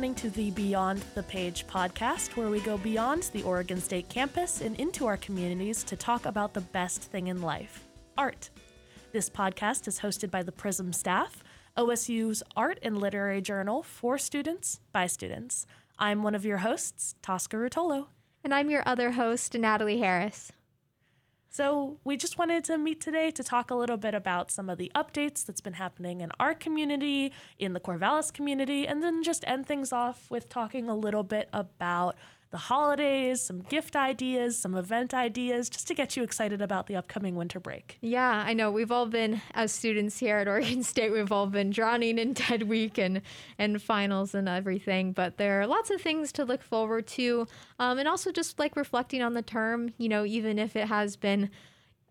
Listening to the Beyond the Page podcast, where we go beyond the Oregon State campus and into our communities to talk about the best thing in life art. This podcast is hosted by the Prism staff, OSU's art and literary journal for students by students. I'm one of your hosts, Tosca Rutolo. And I'm your other host, Natalie Harris. So, we just wanted to meet today to talk a little bit about some of the updates that's been happening in our community, in the Corvallis community, and then just end things off with talking a little bit about the holidays, some gift ideas, some event ideas, just to get you excited about the upcoming winter break. Yeah, I know. We've all been, as students here at Oregon State, we've all been drowning in Dead Week and, and finals and everything. But there are lots of things to look forward to. Um, and also just like reflecting on the term, you know, even if it has been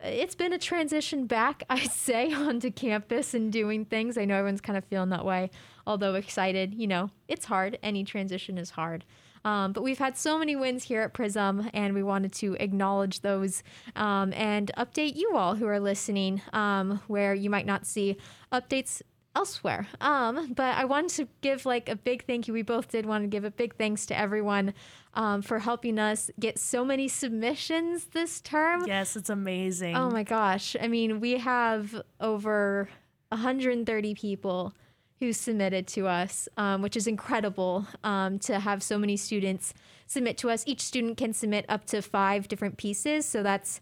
it's been a transition back, I'd say, onto campus and doing things. I know everyone's kind of feeling that way, although excited. You know, it's hard. Any transition is hard. Um, but we've had so many wins here at Prism, and we wanted to acknowledge those um, and update you all who are listening, um, where you might not see updates elsewhere. Um, but I wanted to give like a big thank you. We both did want to give a big thanks to everyone um, for helping us get so many submissions this term. Yes, it's amazing. Oh my gosh. I mean, we have over 130 people who submitted to us, um, which is incredible um, to have so many students submit to us. Each student can submit up to five different pieces. So that's,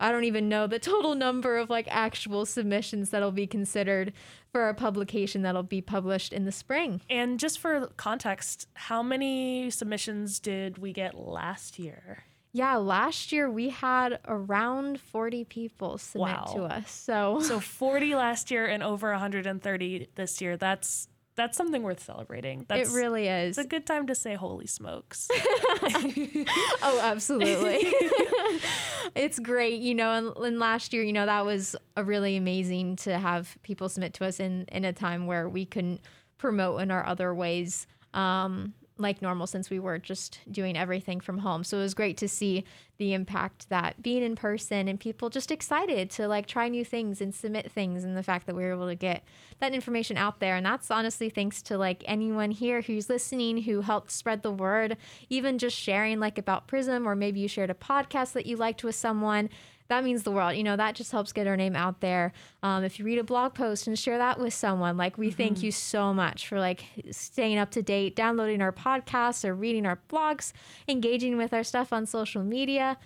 I don't even know the total number of like actual submissions that'll be considered for a publication that'll be published in the spring. And just for context, how many submissions did we get last year? Yeah, last year we had around 40 people submit wow. to us. So So 40 last year and over 130 this year. That's that's something worth celebrating. That's, it really is. It's a good time to say holy smokes. oh, absolutely. it's great, you know, and, and, last year, you know, that was a really amazing to have people submit to us in in a time where we couldn't promote in our other ways. Um, like normal since we were just doing everything from home. So it was great to see the impact that being in person and people just excited to like try new things and submit things and the fact that we were able to get that information out there. And that's honestly thanks to like anyone here who's listening who helped spread the word, even just sharing like about Prism or maybe you shared a podcast that you liked with someone that means the world. You know, that just helps get our name out there. Um, if you read a blog post and share that with someone, like we mm-hmm. thank you so much for like staying up to date, downloading our podcasts or reading our blogs, engaging with our stuff on social media.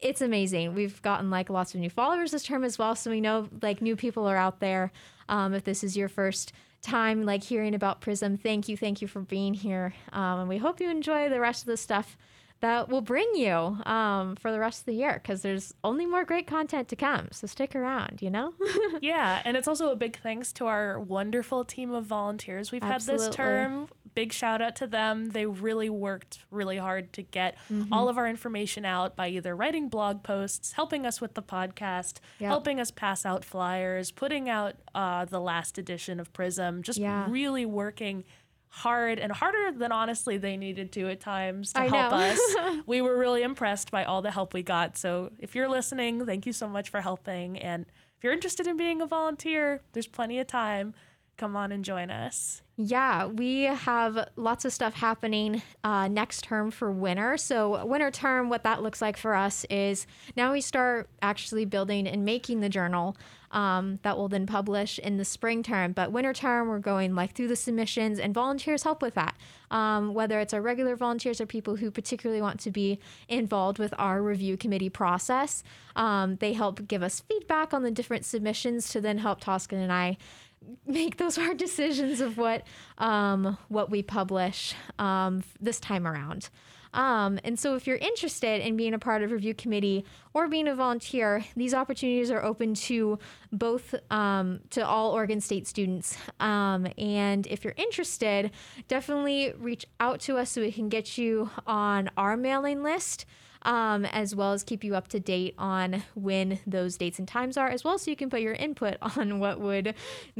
It's amazing. We've gotten like lots of new followers this term as well. So we know like new people are out there. Um, if this is your first time like hearing about Prism, thank you, thank you for being here. Um, and we hope you enjoy the rest of the stuff that will bring you um, for the rest of the year because there's only more great content to come. So stick around, you know? yeah. And it's also a big thanks to our wonderful team of volunteers we've Absolutely. had this term. Big shout out to them. They really worked really hard to get mm-hmm. all of our information out by either writing blog posts, helping us with the podcast, yep. helping us pass out flyers, putting out uh, the last edition of Prism, just yeah. really working hard and harder than honestly they needed to at times to I help us. we were really impressed by all the help we got. So if you're listening, thank you so much for helping. And if you're interested in being a volunteer, there's plenty of time. Come on and join us. Yeah, we have lots of stuff happening uh, next term for winter. So, winter term, what that looks like for us is now we start actually building and making the journal um, that will then publish in the spring term. But winter term, we're going like through the submissions, and volunteers help with that. Um, whether it's our regular volunteers or people who particularly want to be involved with our review committee process, um, they help give us feedback on the different submissions to then help Tosca and I make those hard decisions of what um, what we publish um, this time around. Um, and so, if you're interested in being a part of review committee or being a volunteer, these opportunities are open to both um, to all Oregon State students. Um, and if you're interested, definitely reach out to us so we can get you on our mailing list um, as well as keep you up to date on when those dates and times are, as well so you can put your input on what would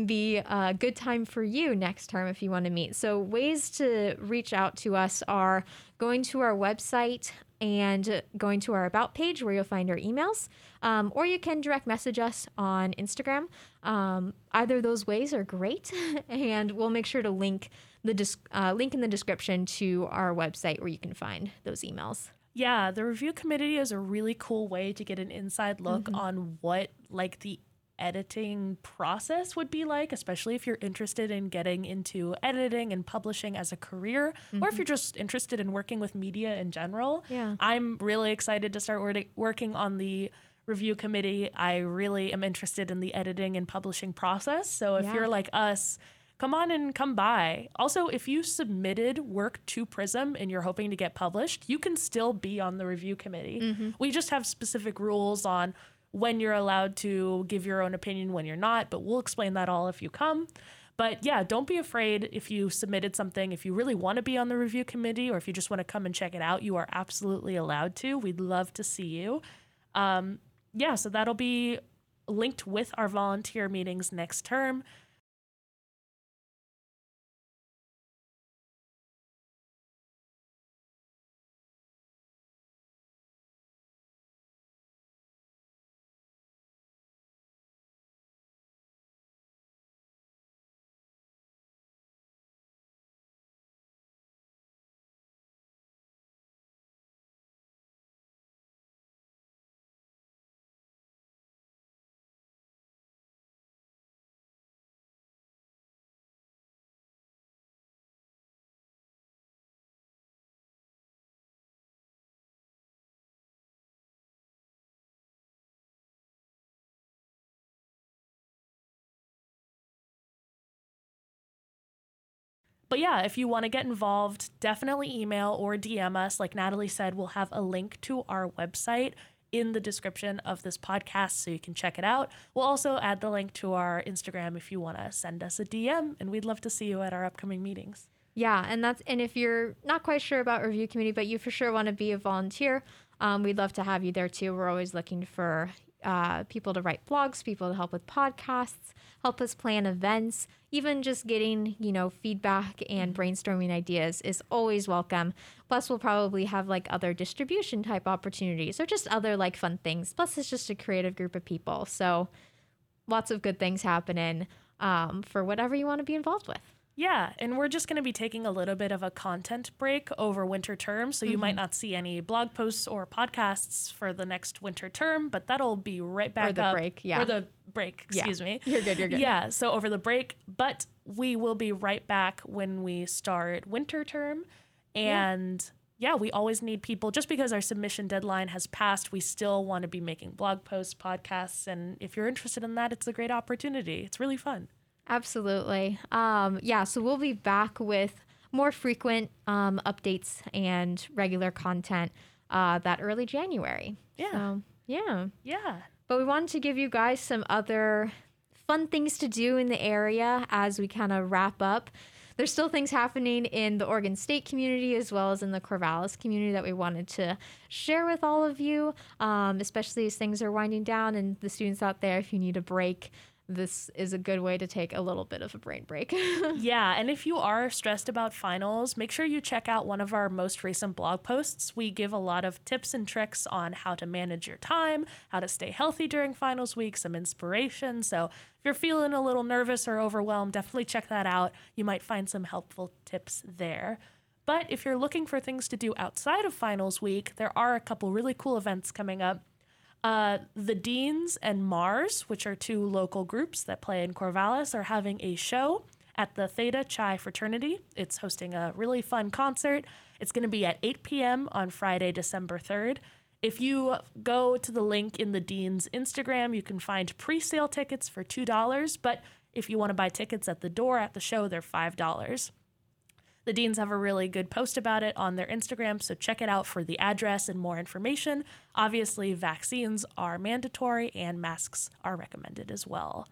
be a good time for you next term if you want to meet. So, ways to reach out to us are going to our website and going to our About page where you'll find our emails. Um, or you can direct message us on Instagram. Um, either those ways are great. and we'll make sure to link the uh, link in the description to our website where you can find those emails. Yeah, the review committee is a really cool way to get an inside look mm-hmm. on what like the editing process would be like, especially if you're interested in getting into editing and publishing as a career, mm-hmm. or if mm-hmm. you're just interested in working with media in general. Yeah. I'm really excited to start wor- working on the review committee. I really am interested in the editing and publishing process. So if yeah. you're like us, come on and come by. Also, if you submitted work to Prism and you're hoping to get published, you can still be on the review committee. Mm-hmm. We just have specific rules on when you're allowed to give your own opinion, when you're not, but we'll explain that all if you come. But yeah, don't be afraid if you submitted something. If you really want to be on the review committee or if you just want to come and check it out, you are absolutely allowed to. We'd love to see you. Um, yeah, so that'll be linked with our volunteer meetings next term. But yeah, if you want to get involved, definitely email or DM us. Like Natalie said, we'll have a link to our website in the description of this podcast so you can check it out. We'll also add the link to our Instagram if you want to send us a DM, and we'd love to see you at our upcoming meetings. Yeah, and that's and if you're not quite sure about review committee, but you for sure want to be a volunteer, um, we'd love to have you there too. We're always looking for uh, people to write blogs, people to help with podcasts, help us plan events, even just getting, you know, feedback and brainstorming ideas is always welcome. Plus, we'll probably have like other distribution type opportunities or just other like fun things. Plus, it's just a creative group of people. So, lots of good things happening um, for whatever you want to be involved with. Yeah, and we're just going to be taking a little bit of a content break over winter term, so you mm-hmm. might not see any blog posts or podcasts for the next winter term, but that'll be right back or the up. break, yeah, or the break. Excuse yeah. me. You're good. You're good. Yeah, so over the break, but we will be right back when we start winter term, and. Yeah. Yeah, we always need people. Just because our submission deadline has passed, we still want to be making blog posts, podcasts, and if you're interested in that, it's a great opportunity. It's really fun. Absolutely. Um, yeah, so we'll be back with more frequent um, updates and regular content uh, that early January. Yeah. So, yeah. Yeah. But we wanted to give you guys some other fun things to do in the area as we kind of wrap up. There's still things happening in the Oregon State community as well as in the Corvallis community that we wanted to share with all of you, um, especially as things are winding down and the students out there, if you need a break, this is a good way to take a little bit of a brain break. yeah, and if you are stressed about finals, make sure you check out one of our most recent blog posts. We give a lot of tips and tricks on how to manage your time, how to stay healthy during finals week, some inspiration. So if you're feeling a little nervous or overwhelmed, definitely check that out. You might find some helpful tips there. But if you're looking for things to do outside of finals week, there are a couple really cool events coming up. Uh, the Deans and Mars, which are two local groups that play in Corvallis, are having a show at the Theta Chi Fraternity. It's hosting a really fun concert. It's going to be at 8 p.m. on Friday, December 3rd. If you go to the link in the Dean's Instagram, you can find pre sale tickets for $2. But if you want to buy tickets at the door at the show, they're $5. The Deans have a really good post about it on their Instagram, so check it out for the address and more information. Obviously, vaccines are mandatory and masks are recommended as well.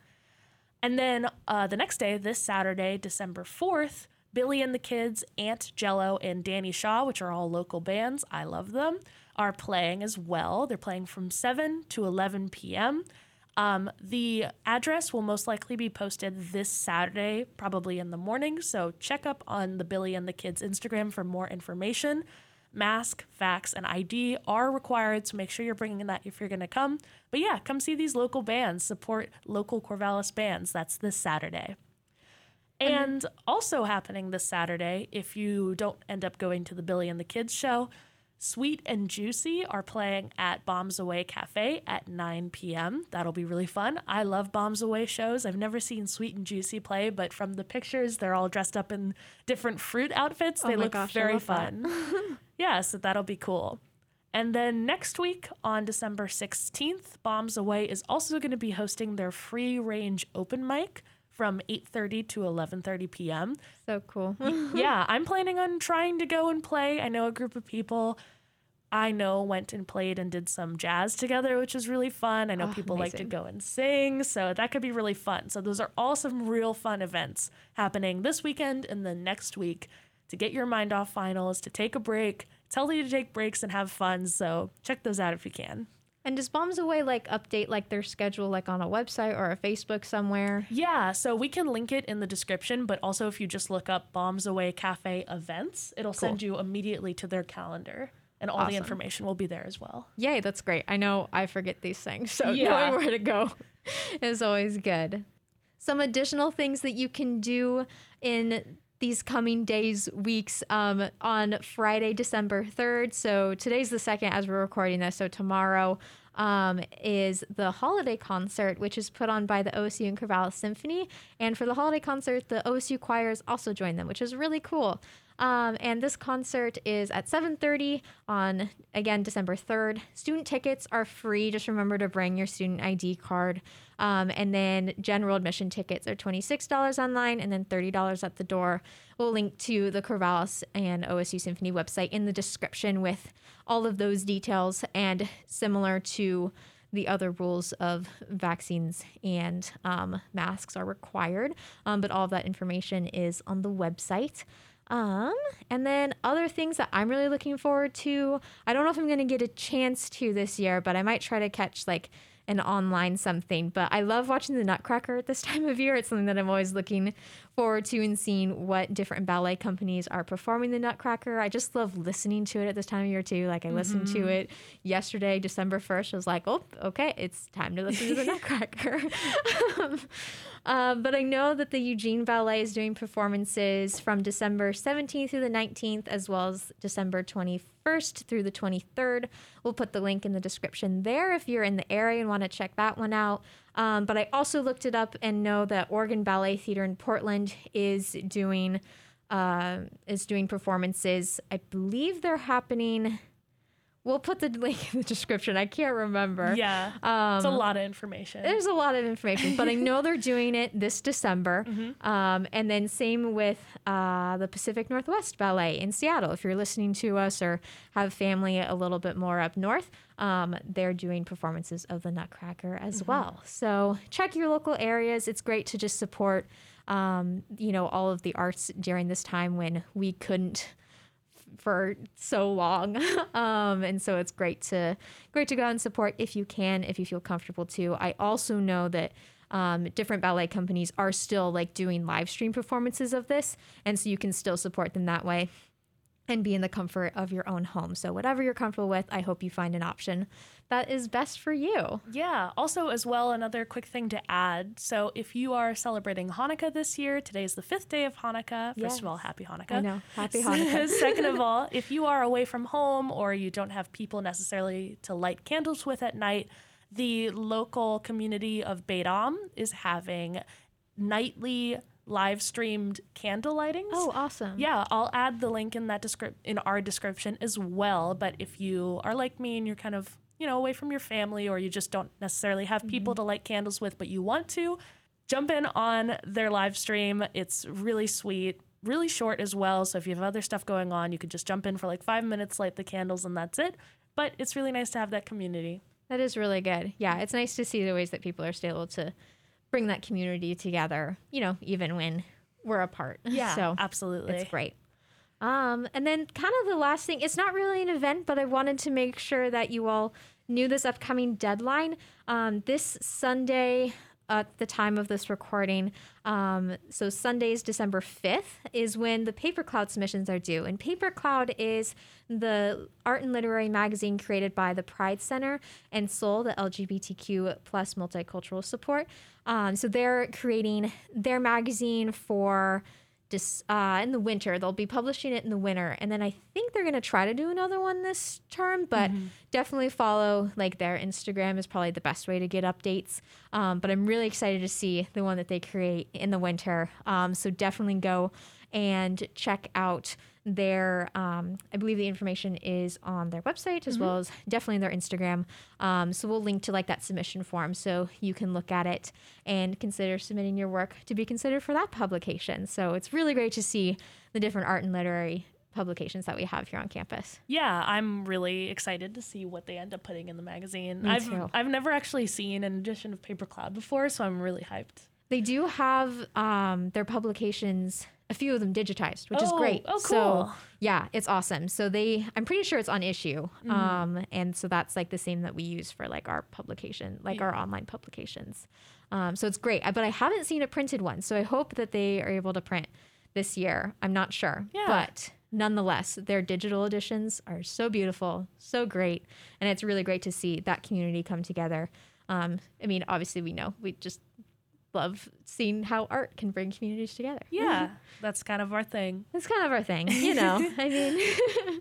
And then uh, the next day, this Saturday, December 4th, Billy and the Kids, Aunt Jello, and Danny Shaw, which are all local bands, I love them, are playing as well. They're playing from 7 to 11 p.m. Um, the address will most likely be posted this Saturday, probably in the morning. So check up on the Billy and the Kids Instagram for more information. Mask, fax, and ID are required, so make sure you're bringing that if you're going to come. But yeah, come see these local bands, support local Corvallis bands. That's this Saturday. And also happening this Saturday, if you don't end up going to the Billy and the Kids show, Sweet and Juicy are playing at Bombs Away Cafe at 9 p.m. That'll be really fun. I love Bombs Away shows. I've never seen Sweet and Juicy play, but from the pictures, they're all dressed up in different fruit outfits. They oh look gosh, very fun. yeah, so that'll be cool. And then next week on December 16th, Bombs Away is also going to be hosting their free range open mic from 8:30 to 11:30 p.m. So cool. yeah, I'm planning on trying to go and play. I know a group of people I know went and played and did some jazz together, which is really fun. I know oh, people amazing. like to go and sing, so that could be really fun. So those are all some real fun events happening this weekend and then next week to get your mind off finals, to take a break. It's healthy to take breaks and have fun, so check those out if you can. And does Bombs Away like update like their schedule like on a website or a Facebook somewhere? Yeah, so we can link it in the description, but also if you just look up Bombs Away Cafe events, it'll cool. send you immediately to their calendar and all awesome. the information will be there as well. Yay, that's great. I know I forget these things, so yeah. knowing where to go is always good. Some additional things that you can do in these coming days, weeks um, on Friday, December 3rd. So today's the second as we're recording this. So tomorrow um, is the holiday concert, which is put on by the OSU and Corvallis Symphony. And for the holiday concert, the OSU choirs also join them, which is really cool. Um, and this concert is at 7:30 on again December 3rd. Student tickets are free. Just remember to bring your student ID card. Um, and then general admission tickets are $26 online and then $30 at the door. We'll link to the Corvallis and OSU Symphony website in the description with all of those details and similar to the other rules of vaccines and um, masks are required. Um, but all of that information is on the website. Um, and then other things that I'm really looking forward to. I don't know if I'm going to get a chance to this year, but I might try to catch like an online something. But I love watching the Nutcracker at this time of year. It's something that I'm always looking forward to and seeing what different ballet companies are performing the Nutcracker. I just love listening to it at this time of year too. Like I mm-hmm. listened to mm-hmm. it yesterday, December 1st. I was like, oh, okay, it's time to listen to the Nutcracker. Um, but I know that the Eugene Ballet is doing performances from December 17th through the 19th, as well as December 21st through the 23rd. We'll put the link in the description there if you're in the area and want to check that one out. Um, but I also looked it up and know that Oregon Ballet Theater in Portland is doing uh, is doing performances. I believe they're happening We'll put the link in the description. I can't remember. Yeah. Um, it's a lot of information. There's a lot of information, but I know they're doing it this December. Mm-hmm. Um, and then same with uh, the Pacific Northwest Ballet in Seattle. If you're listening to us or have family a little bit more up north, um, they're doing performances of the Nutcracker as mm-hmm. well. So check your local areas. It's great to just support, um, you know, all of the arts during this time when we couldn't for so long. um, and so it's great to great to go and support if you can, if you feel comfortable to. I also know that um, different ballet companies are still like doing live stream performances of this, and so you can still support them that way and be in the comfort of your own home. So, whatever you're comfortable with, I hope you find an option that is best for you. Yeah. Also, as well, another quick thing to add. So, if you are celebrating Hanukkah this year, today is the fifth day of Hanukkah. First yes. of all, happy Hanukkah. I know. Happy Hanukkah. Second of all, if you are away from home or you don't have people necessarily to light candles with at night, the local community of Beit Am is having nightly live streamed candle lightings. Oh, awesome. Yeah, I'll add the link in that descrip- in our description as well, but if you are like me and you're kind of, you know, away from your family or you just don't necessarily have people mm-hmm. to light candles with but you want to, jump in on their live stream. It's really sweet, really short as well, so if you have other stuff going on, you could just jump in for like 5 minutes, light the candles and that's it. But it's really nice to have that community. That is really good. Yeah, it's nice to see the ways that people are still able to bring that community together, you know, even when we're apart. Yeah, so absolutely. It's great. Um, and then kind of the last thing, it's not really an event, but I wanted to make sure that you all knew this upcoming deadline. Um, this Sunday, at the time of this recording. Um, so Sundays, December 5th, is when the Paper Cloud submissions are due. And Paper Cloud is the art and literary magazine created by the Pride Center and SOL, the LGBTQ plus multicultural support. Um, so they're creating their magazine for uh, in the winter. They'll be publishing it in the winter, and then I think they're gonna try to do another one this term. But mm-hmm. definitely follow like their Instagram is probably the best way to get updates. Um, but I'm really excited to see the one that they create in the winter. Um, so definitely go and check out their um, i believe the information is on their website as mm-hmm. well as definitely their instagram um, so we'll link to like that submission form so you can look at it and consider submitting your work to be considered for that publication so it's really great to see the different art and literary publications that we have here on campus. Yeah, I'm really excited to see what they end up putting in the magazine. Me I've too. I've never actually seen an edition of Paper Cloud before, so I'm really hyped. They do have um, their publications a few of them digitized, which oh, is great. Oh, cool. So yeah, it's awesome. So they, I'm pretty sure it's on Issuu, mm-hmm. um, and so that's like the same that we use for like our publication, like yeah. our online publications. Um, so it's great. But I haven't seen a printed one, so I hope that they are able to print this year. I'm not sure, yeah. but nonetheless, their digital editions are so beautiful, so great, and it's really great to see that community come together. Um, I mean, obviously, we know we just love seeing how art can bring communities together. Yeah, that's kind of our thing. That's kind of our thing, you know. I mean,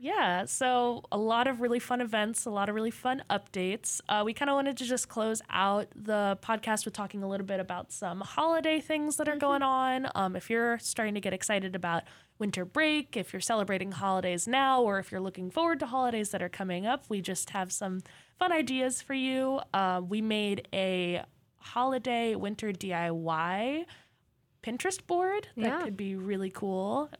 yeah, so a lot of really fun events, a lot of really fun updates. Uh, we kind of wanted to just close out the podcast with talking a little bit about some holiday things that are mm-hmm. going on. Um, if you're starting to get excited about winter break, if you're celebrating holidays now, or if you're looking forward to holidays that are coming up, we just have some fun ideas for you. Uh, we made a holiday winter DIY Pinterest board that yeah. could be really cool.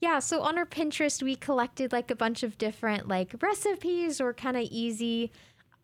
Yeah, so on our Pinterest, we collected like a bunch of different like recipes or kind of easy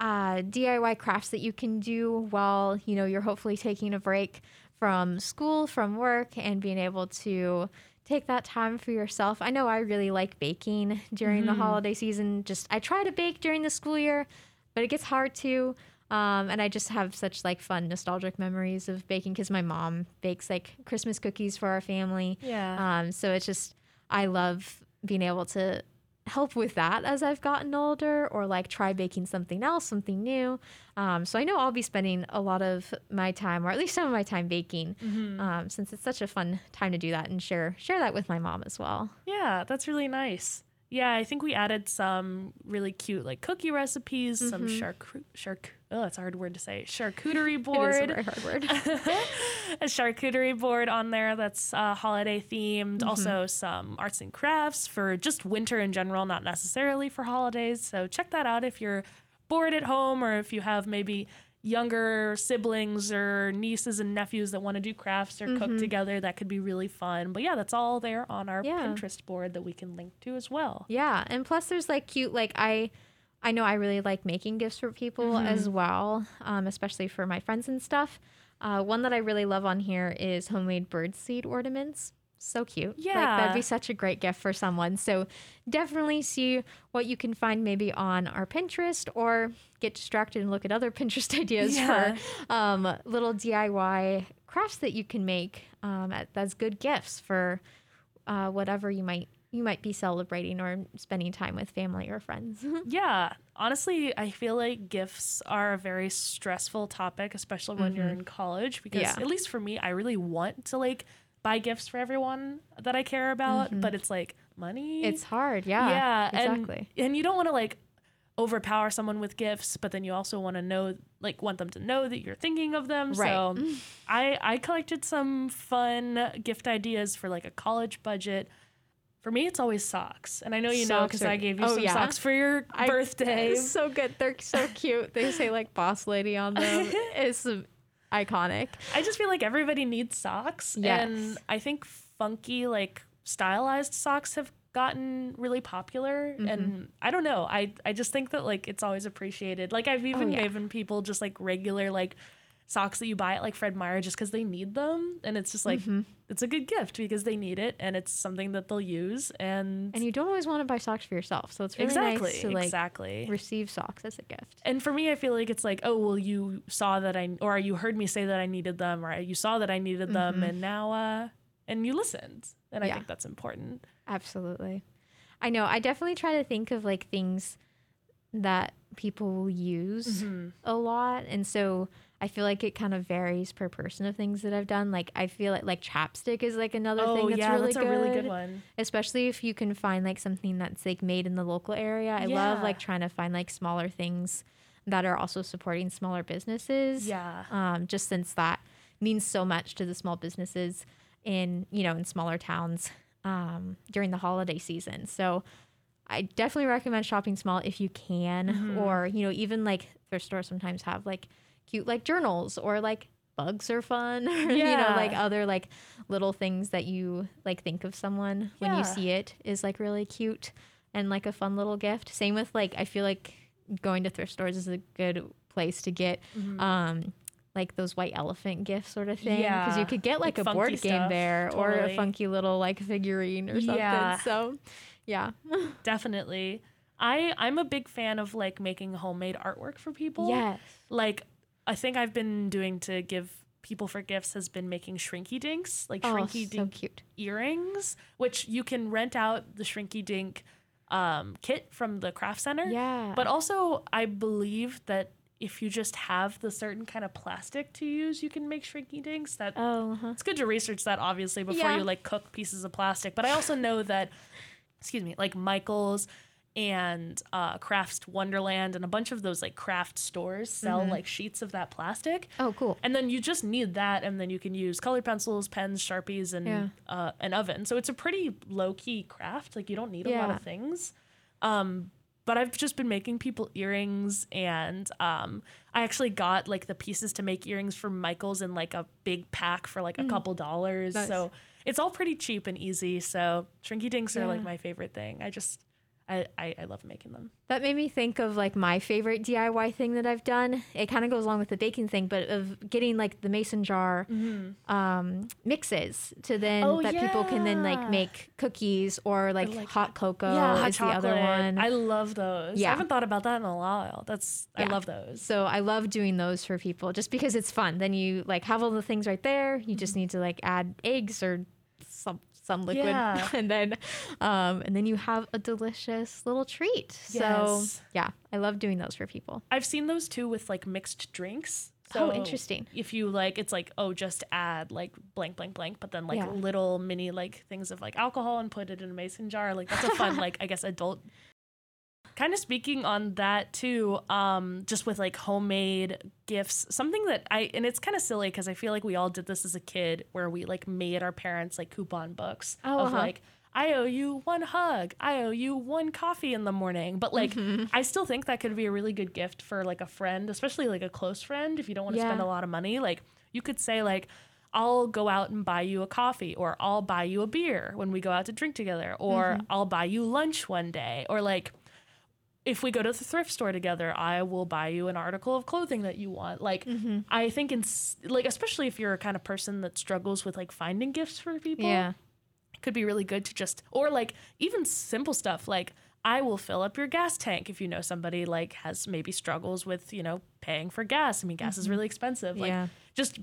uh, DIY crafts that you can do while you know you're hopefully taking a break from school, from work, and being able to take that time for yourself. I know I really like baking during mm-hmm. the holiday season. Just I try to bake during the school year, but it gets hard to. Um, and I just have such like fun nostalgic memories of baking because my mom bakes like Christmas cookies for our family. Yeah. Um, so it's just I love being able to help with that as I've gotten older, or like try baking something else, something new. Um, so I know I'll be spending a lot of my time, or at least some of my time, baking, mm-hmm. um, since it's such a fun time to do that and share share that with my mom as well. Yeah, that's really nice. Yeah, I think we added some really cute like cookie recipes, mm-hmm. some shark shark oh, it's a hard word to say. Charcuterie board. it is a very hard word. a charcuterie board on there that's uh, holiday themed. Mm-hmm. Also, some arts and crafts for just winter in general, not necessarily for holidays. So check that out if you're bored at home or if you have maybe younger siblings or nieces and nephews that want to do crafts or mm-hmm. cook together that could be really fun but yeah that's all there on our yeah. pinterest board that we can link to as well yeah and plus there's like cute like i I know I really like making gifts for people mm-hmm. as well, um, especially for my friends and stuff. Uh, one that I really love on here is homemade birdseed ornaments. So cute. Yeah. Like, that'd be such a great gift for someone. So definitely see what you can find maybe on our Pinterest or get distracted and look at other Pinterest ideas yeah. for um, little DIY crafts that you can make um, as good gifts for uh, whatever you might you might be celebrating or spending time with family or friends. yeah. Honestly, I feel like gifts are a very stressful topic, especially when mm-hmm. you're in college, because yeah. at least for me, I really want to like buy gifts for everyone that I care about, mm-hmm. but it's like money. It's hard. Yeah. Yeah. Exactly. And, and you don't want to like overpower someone with gifts, but then you also want to know like want them to know that you're thinking of them. Right. So I I collected some fun gift ideas for like a college budget for me, it's always socks, and I know you socks know because I gave you oh, some yeah? socks for your I, birthday. So good, they're so cute. they say like "boss lady" on them. it's iconic. I just feel like everybody needs socks, yes. and I think funky like stylized socks have gotten really popular mm-hmm. and I don't know I I just think that like it's always appreciated like I've even oh, yeah. given people just like regular like socks that you buy at like Fred Meyer just because they need them, and it's just like mm-hmm. it's a good gift because they need it, and it's something that they'll use. And and you don't always want to buy socks for yourself, so it's really exactly, nice to like exactly receive socks as a gift. And for me, I feel like it's like, oh well, you saw that I or you heard me say that I needed them, or you saw that I needed them, mm-hmm. and now uh, and you listened, and I yeah. think that's important. Absolutely, I know. I definitely try to think of like things that people will use mm-hmm. a lot, and so I feel like it kind of varies per person of things that I've done. Like I feel like like chapstick is like another oh, thing that's yeah, really that's good. a really good one. Especially if you can find like something that's like made in the local area. I yeah. love like trying to find like smaller things that are also supporting smaller businesses. Yeah. Um, just since that means so much to the small businesses in, you know, in smaller towns um, during the holiday season. So I definitely recommend shopping small if you can, mm-hmm. or, you know, even like thrift stores sometimes have like cute like journals or like bugs are fun or yeah. you know like other like little things that you like think of someone when you see it is like really cute and like a fun little gift same with like i feel like going to thrift stores is a good place to get mm-hmm. um like those white elephant gifts sort of thing because yeah. you could get like, like a board game there totally. or a funky little like figurine or something yeah. so yeah definitely i i'm a big fan of like making homemade artwork for people yes like I think I've been doing to give people for gifts has been making shrinky dinks, like oh, shrinky dink so earrings, which you can rent out the shrinky dink um, kit from the craft center. Yeah. But also, I believe that if you just have the certain kind of plastic to use, you can make shrinky dinks. That oh, uh-huh. it's good to research that obviously before yeah. you like cook pieces of plastic. But I also know that, excuse me, like Michaels and uh, Crafts Wonderland and a bunch of those like craft stores sell mm-hmm. like sheets of that plastic. Oh, cool! And then you just need that, and then you can use colored pencils, pens, sharpies, and yeah. uh, an oven. So it's a pretty low key craft. Like you don't need a lot of things. Um, but I've just been making people earrings, and um, I actually got like the pieces to make earrings from Michaels in like a big pack for like a mm. couple dollars. Nice. So it's all pretty cheap and easy. So shrinky dinks yeah. are like my favorite thing. I just I, I, I, love making them. That made me think of like my favorite DIY thing that I've done. It kind of goes along with the baking thing, but of getting like the mason jar mm-hmm. um, mixes to then oh, that yeah. people can then like make cookies or like, like hot cocoa yeah, hot is chocolate. the other one. I love those. Yeah. I haven't thought about that in a while. That's yeah. I love those. So I love doing those for people just because it's fun. Then you like have all the things right there. You mm-hmm. just need to like add eggs or some some liquid yeah. and then um, and then you have a delicious little treat yes. so yeah i love doing those for people i've seen those too with like mixed drinks so oh, interesting. If you like, it's like, oh, just add like blank, blank, blank, but then like yeah. little mini like things of like alcohol and put it in a mason jar. Like that's a fun, like, I guess adult kind of speaking on that too um, just with like homemade gifts something that i and it's kind of silly because i feel like we all did this as a kid where we like made our parents like coupon books oh, of uh-huh. like I owe you one hug. I owe you one coffee in the morning. But like, mm-hmm. I still think that could be a really good gift for like a friend, especially like a close friend. If you don't want to yeah. spend a lot of money, like you could say like, I'll go out and buy you a coffee, or I'll buy you a beer when we go out to drink together, or mm-hmm. I'll buy you lunch one day, or like if we go to the thrift store together, I will buy you an article of clothing that you want. Like, mm-hmm. I think in like, especially if you're a kind of person that struggles with like finding gifts for people, yeah, it could be really good to just, or like even simple stuff like, I will fill up your gas tank if you know somebody like has maybe struggles with, you know, paying for gas. I mean, gas mm-hmm. is really expensive. Like, yeah. just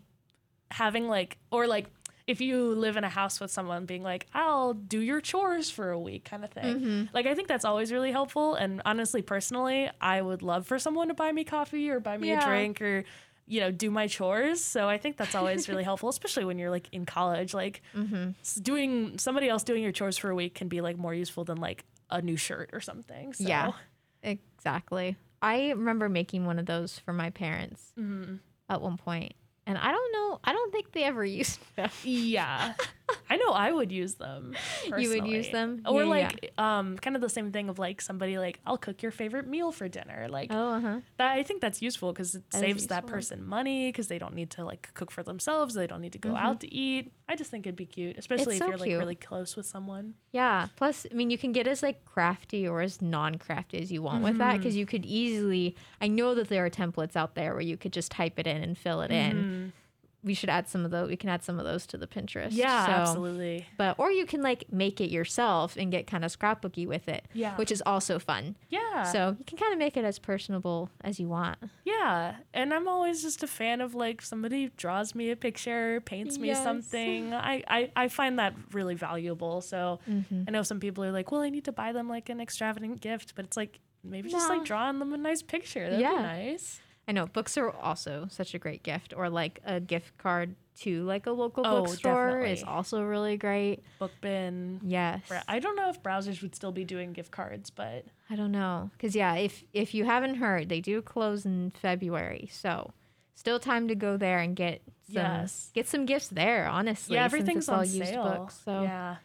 having like, or like, if you live in a house with someone being like, I'll do your chores for a week kind of thing. Mm-hmm. Like, I think that's always really helpful. And honestly, personally, I would love for someone to buy me coffee or buy me yeah. a drink or, you know, do my chores. So I think that's always really helpful, especially when you're like in college. Like, mm-hmm. doing somebody else doing your chores for a week can be like more useful than like a new shirt or something. So. Yeah, exactly. I remember making one of those for my parents mm-hmm. at one point and I don't know. I don't think they ever used them. Yeah. I know I would use them. You would use them, or yeah, like yeah. um, kind of the same thing of like somebody like I'll cook your favorite meal for dinner. Like oh, uh-huh. that I think that's useful because it that saves that person money because they don't need to like cook for themselves. They don't need to go mm-hmm. out to eat. I just think it'd be cute, especially it's if so you're like really close with someone. Yeah. Plus, I mean, you can get as like crafty or as non-crafty as you want mm-hmm. with that because you could easily. I know that there are templates out there where you could just type it in and fill it mm-hmm. in we should add some of those. We can add some of those to the Pinterest. Yeah, so, absolutely. But or you can like make it yourself and get kind of scrapbooky with it. Yeah, which is also fun. Yeah. So you can kind of make it as personable as you want. Yeah, and I'm always just a fan of like somebody draws me a picture, paints me yes. something. I, I I find that really valuable. So mm-hmm. I know some people are like, well, I need to buy them like an extravagant gift, but it's like maybe no. just like drawing them a nice picture. That'd yeah. be nice. I know books are also such a great gift, or like a gift card to like a local oh, bookstore definitely. is also really great. Book bin. Yes. I don't know if Browsers would still be doing gift cards, but I don't know because yeah, if if you haven't heard, they do close in February, so still time to go there and get some yes. get some gifts there. Honestly, yeah, everything's on sale. Books, so yeah,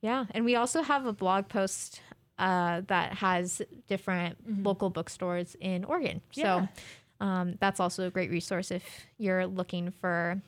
yeah, and we also have a blog post uh, that has different mm-hmm. local bookstores in Oregon. Yeah. So um, that's also a great resource if you're looking for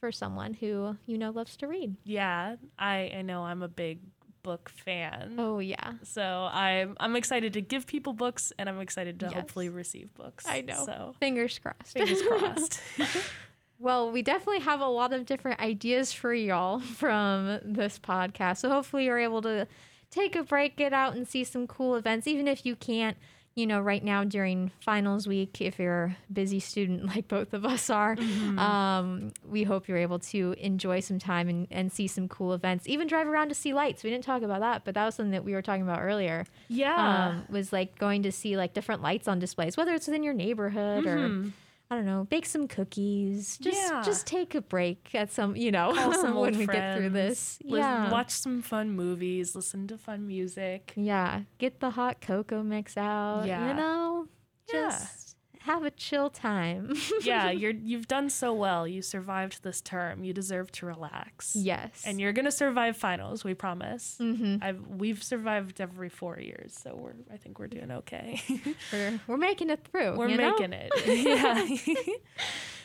for someone who you know loves to read. Yeah, I, I know I'm a big book fan. Oh yeah. So I'm I'm excited to give people books and I'm excited to yes. hopefully receive books. I know. So fingers crossed. Fingers crossed. well, we definitely have a lot of different ideas for y'all from this podcast. So hopefully you're able to take a break, get out and see some cool events, even if you can't you know, right now during finals week, if you're a busy student like both of us are, mm-hmm. um, we hope you're able to enjoy some time and, and see some cool events. Even drive around to see lights. We didn't talk about that, but that was something that we were talking about earlier. Yeah. Um, was like going to see like different lights on displays, whether it's within your neighborhood mm-hmm. or I don't know, bake some cookies. Just yeah. just take a break at some, you know, when we get through this. yeah. Watch some fun movies, listen to fun music. Yeah. Get the hot cocoa mix out. Yeah. You know, just have a chill time. yeah, you're you've done so well. You survived this term. You deserve to relax. Yes, and you're gonna survive finals. We promise. Mm-hmm. I've we've survived every four years, so we're I think we're doing okay. we're we're making it through. We're making know? it. Yeah.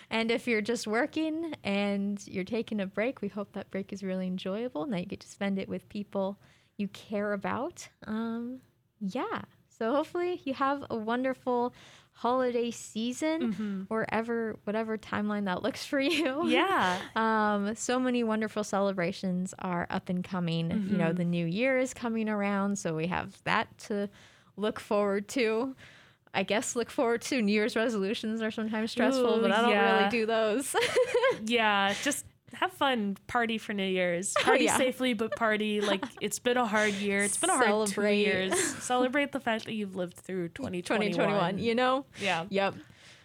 and if you're just working and you're taking a break, we hope that break is really enjoyable and that you get to spend it with people you care about. Um, yeah. So hopefully you have a wonderful holiday season mm-hmm. wherever whatever timeline that looks for you yeah um so many wonderful celebrations are up and coming mm-hmm. you know mm-hmm. the new year is coming around so we have that to look forward to I guess look forward to New Year's resolutions are sometimes stressful, Ooh, but I don't yeah. really do those. yeah, just have fun, party for New Year's. Oh, party oh, yeah. safely, but party like it's been a hard year. It's been a hard Celebrate. two years. Celebrate the fact that you've lived through 2021. 2021, you know? Yeah. Yep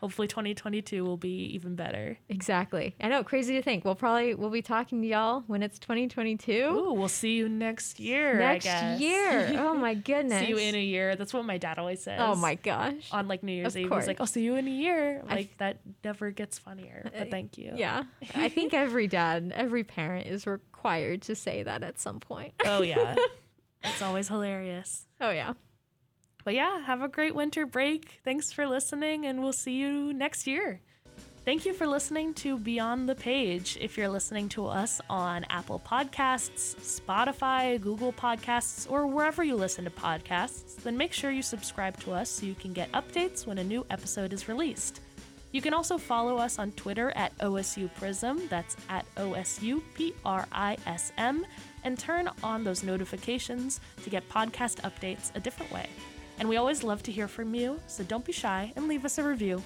hopefully 2022 will be even better. Exactly. I know, crazy to think. We'll probably we'll be talking to y'all when it's 2022. Ooh, we'll see you next year. Next year. Oh my goodness. see you in a year. That's what my dad always says. Oh my gosh. On like New Year's of Eve, course. he's like, "I'll see you in a year." Like f- that never gets funnier. But thank you. Yeah. I think every dad, every parent is required to say that at some point. Oh yeah. it's always hilarious. Oh yeah. But yeah, have a great winter break. Thanks for listening, and we'll see you next year. Thank you for listening to Beyond the Page. If you're listening to us on Apple Podcasts, Spotify, Google Podcasts, or wherever you listen to podcasts, then make sure you subscribe to us so you can get updates when a new episode is released. You can also follow us on Twitter at OSU Prism, that's at OSU P R I S M, and turn on those notifications to get podcast updates a different way. And we always love to hear from you, so don't be shy and leave us a review.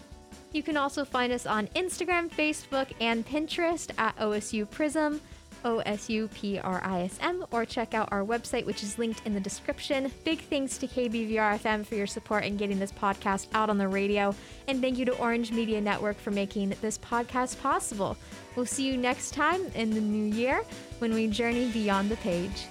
You can also find us on Instagram, Facebook, and Pinterest at OSU Prism, OSU PRISM, or check out our website, which is linked in the description. Big thanks to KBVRFM for your support in getting this podcast out on the radio, and thank you to Orange Media Network for making this podcast possible. We'll see you next time in the new year when we journey beyond the page.